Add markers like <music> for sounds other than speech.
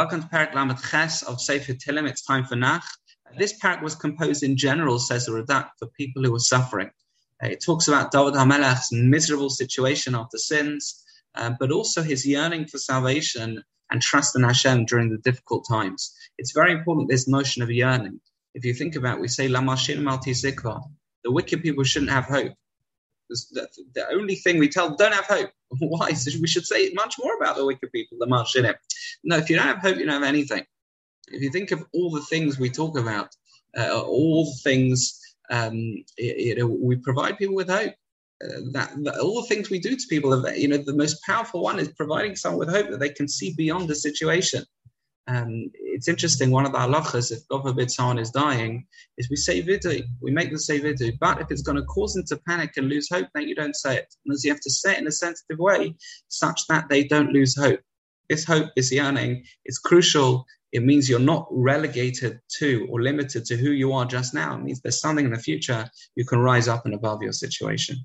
Welcome to Perek Lamed Ches of Sefer Tehillim. It's time for Nach. This perek was composed in general, says the Radak, for people who were suffering. Uh, it talks about David HaMelech's miserable situation after sins, um, but also his yearning for salvation and trust in Hashem during the difficult times. It's very important, this notion of yearning. If you think about it, we say, Lamashin Malti Zikva, the wicked people shouldn't have hope. The, the, only thing we tell don't have hope. <laughs> Why? We should say much more about the wicked people, the Marshinim. No, if you don't have hope, you don't have anything. If you think of all the things we talk about, uh, all the things um, you know, we provide people with hope. Uh, that, that, all the things we do to people, you know, the most powerful one is providing someone with hope that they can see beyond the situation. Um, it's interesting. One of the halachas, if God forbid someone is dying, is we say vidu. We make them say vidu. But if it's going to cause them to panic and lose hope, then you don't say it. Because you have to say it in a sensitive way, such that they don't lose hope. This hope, this yearning, is crucial it means you're not relegated to or limited to who you are just now. It means there's something in the future you can rise up and above your situation.